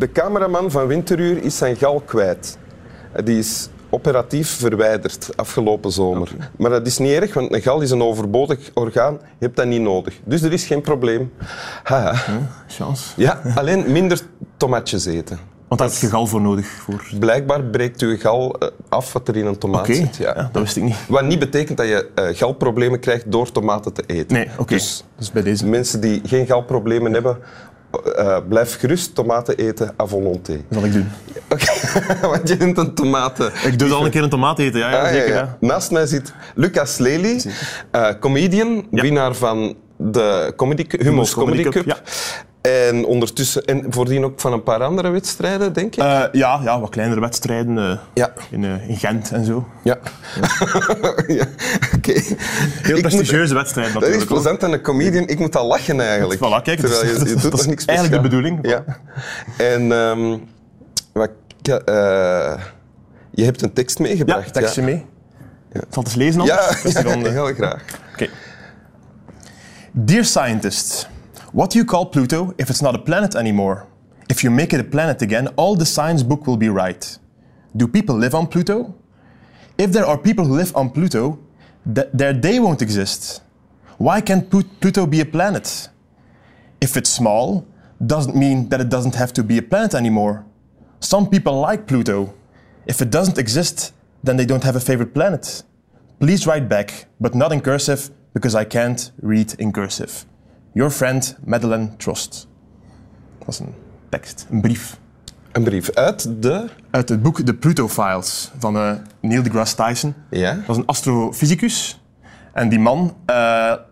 De cameraman van Winteruur is zijn gal kwijt. Die is operatief verwijderd afgelopen zomer. Maar dat is niet erg, want een gal is een overbodig orgaan. Je hebt dat niet nodig. Dus er is geen probleem. Haha. Chance. Ja, alleen minder tomatjes eten. Want daar heb je gal voor nodig. Voor... Blijkbaar breekt uw gal eh, af wat er in een tomaat zit. Ja. ja, dat wist ik niet. Wat niet betekent dat je eh, galproblemen krijgt door tomaten te eten. Nee, oké. Dus Dus bij deze mensen die geen galproblemen hebben, eh, blijf gerust tomaten eten à volonté. zal ik doen. Oké, want je bent een tomaten. Ik doe al een keer een tomaat eten, ja, ja Ah, zeker. ja. Naast mij zit Lucas Lely, eh, comedian, winnaar van de Comedy, Humo's Comedy, Comedy Cup. En ondertussen, en voordien ook van een paar andere wedstrijden, denk ik. Eh, ja, ja, wat kleinere wedstrijden eh, ja. in, eh, in Gent en zo. Ja. ja. Oké. Heel prestigieuze wedstrijden Dat is plezant aan een comedian. Ik moet al lachen eigenlijk. Voilà, kijk, Terwijl je, dat is- je doet dat nog is niks eigenlijk de bedoeling. Ja. En ehm, wat, ja, eh, je hebt een tekst Ja, meegebracht. tekstje mee. Ik zal het eens lezen Ja, anders. Dus ja, eh, heel graag. Okay. Dear scientists, what you call Pluto if it's not a planet anymore? If you make it a planet again, all the science book will be right. Do people live on Pluto? If there are people who live on Pluto, th- their day won't exist. Why can't Plu- Pluto be a planet? If it's small, doesn't mean that it doesn't have to be a planet anymore. Some people like Pluto. If it doesn't exist, then they don't have a favorite planet. Please write back, but not in cursive because I can't read in cursive. Your friend Madeleine Trost. Dat was een tekst, een brief. Een brief uit de... Uit het boek The Pluto Files van eh, Neil deGrasse Tyson. Ja? Dat was een astrofysicus. En die man eh,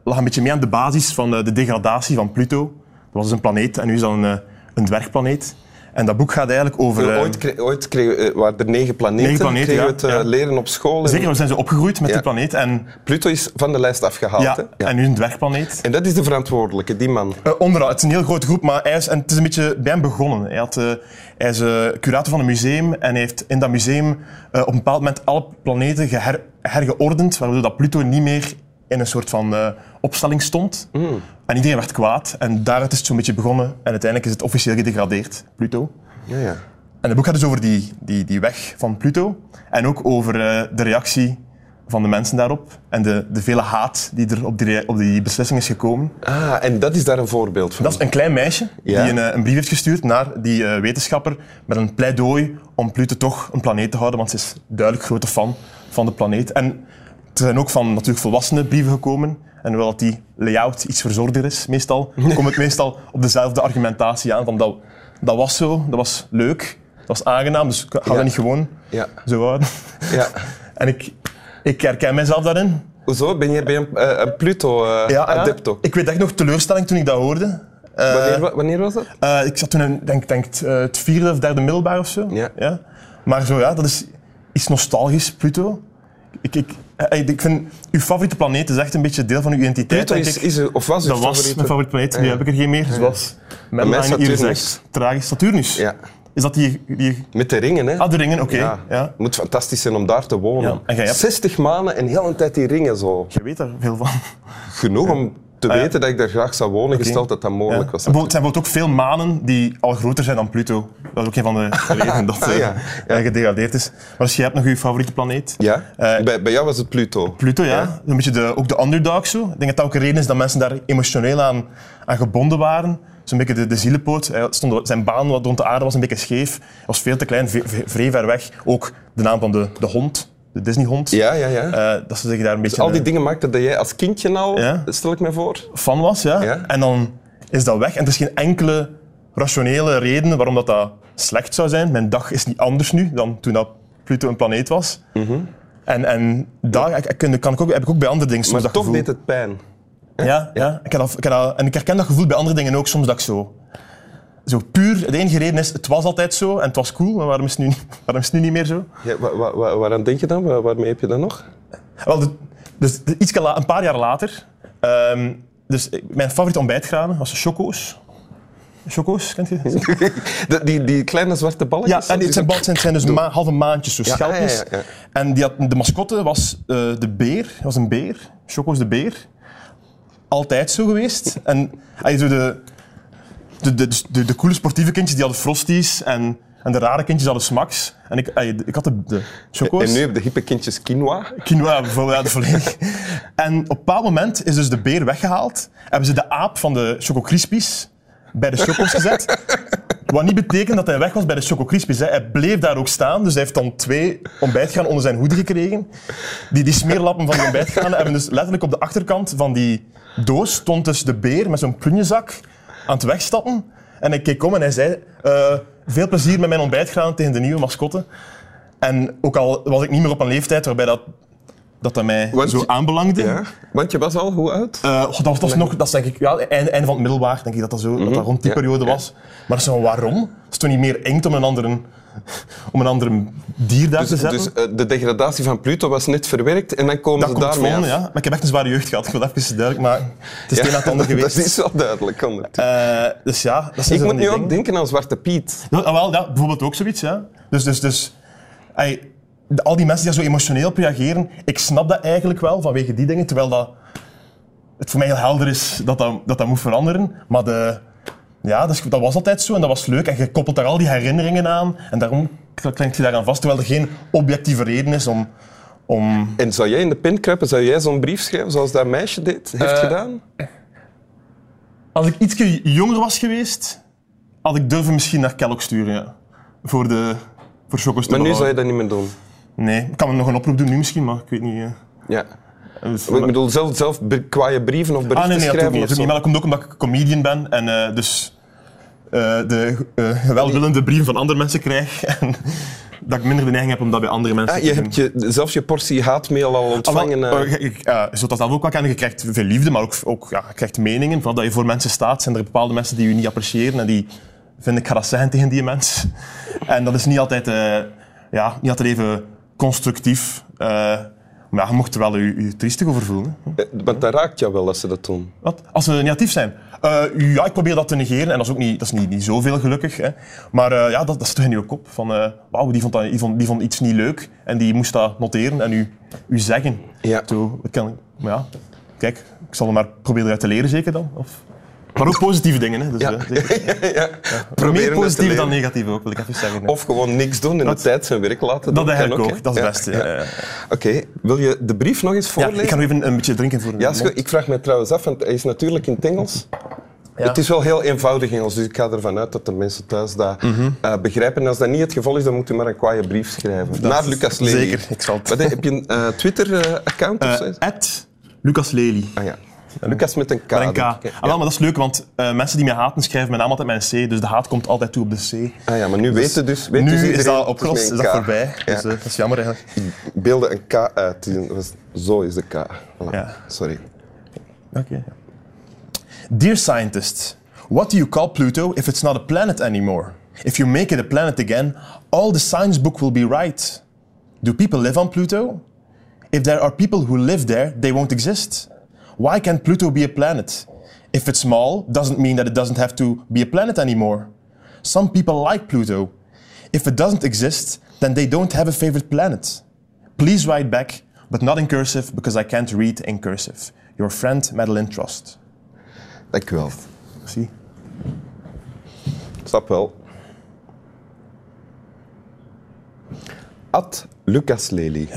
lag een beetje mee aan de basis van eh, de degradatie van Pluto. Dat was dus een planeet en nu is dat een, een dwergplaneet. En dat boek gaat eigenlijk over... eh, ooit ooit kregen, eh, waren er negen planeten. Negen planeten, kregen we ja, het eh, ja. leren op school. En Zeker, we zijn zo opgegroeid met die planeet. En, Pluto is van de lijst afgehaald. ja, en nu een dwergplaneet. En dat is de verantwoordelijke, die man. Uh, onderaan, het is een heel grote groep, maar hij is, en het is een beetje bij hem begonnen. Hij, had, hij is curator van een museum en heeft in dat museum op een bepaald moment alle planeten geher, hergeordend, waardoor dat Pluto niet meer in een soort van eh, opstelling stond. En iedereen werd kwaad en daaruit is het zo'n beetje begonnen en uiteindelijk is het officieel gedegradeerd, Pluto. Ja, ja. En het boek gaat dus over die, die, die weg van Pluto en ook over eh, de reactie van de mensen daarop en de, de vele haat die er op die, op die beslissing is gekomen. Ah, en dat is daar een voorbeeld van. Dat is een klein meisje Ja. die een, eh, een brief heeft gestuurd naar die wetenschapper met een pleidooi om Pluto toch een planeet te houden, want ze is duidelijk grote fan van de planeet. En er zijn ook van natuurlijk volwassenen brieven gekomen. En hoewel dat die layout iets verzorgder is, meestal, komt het meestal op dezelfde argumentatie aan. Van dat, dat was zo, dat was leuk, dat was aangenaam, dus ik ga Ja. dat niet gewoon Ja. zo houden. ja. En ik, ik herken mezelf daarin. Hoezo? Ben je bij een, eh, een Pluto-adept ook? Ik weet echt nog teleurstelling toen ik dat hoorde. Eh, Wanneer, wa- wanneer was dat? Eh, ik zat toen in denk, denk, eh, het vierde of derde middelbaar of zo. Ja. Maar zo, ja, dat is iets nostalgisch, Pluto. Ik, ik, eh, ik vind, uw favoriete planeet is echt een beetje deel van uw identiteit, Pluto is, is er- of was dat was favoriete? mijn favoriete planeet. Nu Ah, ja. heb ik er geen meer. Zoals mijn mij line hier Saturnus. zegt. Tragisch. Saturnus. Ja. Is dat die... die Met de ringen, hè? ah, de ringen, oké. Ja. Ja. Het moet fantastisch zijn om daar te wonen. En hebt- 60 maanden en heel een tijd die ringen zo. Je weet daar veel van. Genoeg om te Ah, ja. weten dat ik daar graag zou wonen, gesteld dat dat Ja. mogelijk was. En bijvoorbeeld- Het zijn bijvoorbeeld ook veel manen die al groter zijn dan Pluto. Dat is ook een van de redenen dat Ah, eh, ja. hij gedegradeerd is. Maar dus jij hebt nog je favoriete planeet? Ja? Eh, bij, bij jou was het Pluto. Pluto, ja. Ja. Een beetje de, ook de underdog zo. Ik denk dat dat ook een reden is dat mensen daar emotioneel aan, aan gebonden waren. Zo'n beetje de, de zielenpoot. Hij stond, zijn baan wat rond de aarde was een beetje scheef. Was veel te klein, vrij ver weg. Ook de naam van de, de hond, de Disney-hond. Ja, ja, ja. Eh, dat ze zich daar een beetje Dus al die dingen maakten dat jij als kindje al, Ja. stel ik me voor. fan was. Ja. Ja. En dan is dat weg. En er is geen enkele rationele reden waarom dat, dat slecht zou zijn. Mijn dag is niet anders nu dan toen dat Pluto een planeet was. Mhm. En, en daar ik- ik- kan ik ook, heb ik ook bij andere dingen soms Maar dat toch gevoel. deed het pijn. Ja, ja. Ik heb dat, ik heb dat, en ik herken dat gevoel bij andere dingen ook soms dat ik zo... Zo puur, de enige reden is, het was altijd zo en het was cool, maar waarom is het nu, niet- waarom is het nu niet meer zo? Ja, wa, wa, wa- waaraan denk je dan? Waar- waarmee heb je dat nog? Wel, de- dus de- iets, een paar jaar later, ehm, dus mijn favoriete ontbijtgranen was choco's. Choco's, kent je? Die, die kleine zwarte balletjes? Ja, en het zijn, bal- het zijn, dus ma- halve maandjes, zo Ja, schelpjes. ja, ja, ja. En die had, de mascotte was eh, de beer. Was een beer. Choco's de beer. Altijd zo geweest. En hij zo de... de, de, de, de coole sportieve kindjes die hadden Frosties en, en de rare kindjes hadden Smacks. En ik, eh, ik had de, de choco's. En nu heb de hippe kindjes quinoa. Quinoa bijvoorbeeld, volledig. En op een bepaald moment is dus de beer weggehaald. Hebben ze de aap van de Choco Crispies bij de choco's gezet. Wat niet betekent dat hij weg was bij de Choco Crispies. Hè. Hij bleef daar ook staan, dus hij heeft dan twee ontbijtgaan onder zijn hoed gekregen. Die, die smeerlappen van de ontbijtgaan hebben dus letterlijk op de achterkant van die doos stond dus de beer met zo'n plunjezak aan het wegstappen. En ik keek om en hij zei, eh, veel plezier met mijn ontbijtgraan tegen de nieuwe mascotte. En ook al was ik niet meer op een leeftijd waarbij dat, dat, dat mij Want zo je- aanbelangde. Ja. Want je was al hoe oud? Eh, dat was nog, dat denk ik, ja, einde, einde van het middelbaar, denk ik dat dat, zo, dat, dat rond die Mhm. Ja, periode ja. was. Maar zo, waarom? Het is toch niet meer eng om een andere, om een andere dier daar te Dus, zetten? dus eh, de degradatie van Pluto was net verwerkt en dan komen dat ze komt daarmee van, ja. Maar ik heb echt een zware jeugd gehad, ik wil even duidelijk maken. Het is Ja, het ander geweest. Dat is wel duidelijk. Eh, dus ja, dat ik moet nu ook denken aan Zwarte Piet. Nou, ah, wel, ja, bijvoorbeeld ook zoiets, ja. Dus, dus, dus al die mensen die daar zo emotioneel op reageren, ik snap dat eigenlijk wel vanwege die dingen, terwijl dat het voor mij heel helder is dat dat, dat, dat moet veranderen. Maar de, ja, dus, dat was altijd zo en dat was leuk. En je koppelt daar al die herinneringen aan en daarom klinkt je daaraan vast, terwijl er geen objectieve reden is om... om En zou jij in de pen kruipen, zou jij zo'n brief schrijven zoals dat meisje deed, heeft Eh, gedaan? als ik iets jonger was geweest, had ik durven misschien naar Kellogg sturen, ja. Voor de... Voor Maar nu zou je dat niet meer doen. Nee, ik kan nog een oproep doen nu misschien, maar ik weet niet. eh. Ja. Ik bedoel, zelf, zelf be- kwaaie brieven of berichten ah, nee, nee, ik schrijven of Dat niet. Maar dat komt ook omdat ik comedian ben en eh, dus eh, de eh, welwillende brieven van andere mensen krijg. En dat ik minder de neiging heb om dat bij andere mensen Ah, te je doen. hebt je, zelfs je portie haatmail al Ah, ontvangen. eh, ik, je dat zelf ook wel kennen. Je krijgt veel liefde, maar ook, ook ja, je krijgt meningen. Vooral dat je voor mensen staat, zijn er bepaalde mensen die je niet appreciëren en die vinden ik ga dat zeggen tegen die mens. En dat is niet altijd, ja, niet altijd even constructief. Maar ja, je mocht er wel je, je triestig over voelen. hè. Eh, Want dat raakt jou wel als ze dat doen. Wat? Als ze negatief zijn? Eh, ja, ik probeer dat te negeren en dat is ook niet, dat is niet, niet zoveel gelukkig. Hè. Maar eh, ja, dat, dat toch in je kop. Van, eh, wauw, die vond, dat, die, vond, die vond iets niet leuk en die moest dat noteren en u, u zeggen. Ja. Zo, kan, maar ja, kijk, ik zal er maar proberen eruit te leren zeker dan. Of, maar ook positieve dingen. Hè. Dus, Ja. eh. Meer positieve dan leren. negatieve ook, wil ik even zeggen. Of gewoon niks doen en de tijd zijn werk laten dat doen. eigenlijk Kan ook, dat is het beste. Oké, wil je de brief nog eens Ja, voorlezen? ik ga nog even een beetje drinken voor Ja, mond. ik vraag me trouwens af, want hij is natuurlijk in het Engels. Ja. Het is wel heel eenvoudig Engels, dus ik ga ervan uit dat de mensen thuis dat eh, begrijpen. En als dat niet het geval is, dan moet u maar een kwaaie brief schrijven. Naar Lucas Lely. Zeker, ik zal het. Wat, heb je een eh, Twitter-account of zo? Eh, at Lucas Lely. ah ja. Lucas met een K. Met een K. Ah, wel, maar dat is leuk, want eh, mensen die mij haten schrijven mijn naam altijd met een C, dus de haat komt altijd toe op de C. Ah ja, maar nu weten dus, weet nu dus is dat opgelost, met is dat voorbij. Dus eh, dat is jammer eigenlijk. Ik beelde een K uit. Zo is de K. Voilà. Ja. Sorry. Okay. Dear scientists, what do you call Pluto if it's not a planet anymore? If you make it a planet again, all the science book will be right. Do people live on Pluto? If there are people who live there, they won't exist. Why can't Pluto be a planet? If it's small, doesn't mean that it doesn't have to be a planet anymore. Some people like Pluto. If it doesn't exist, then they don't have a favorite planet. Please write back, but not in cursive because I can't read in cursive. Your friend Madeline Trost. Dank u wel. Zie. Snap wel. Ad Lucas Lely.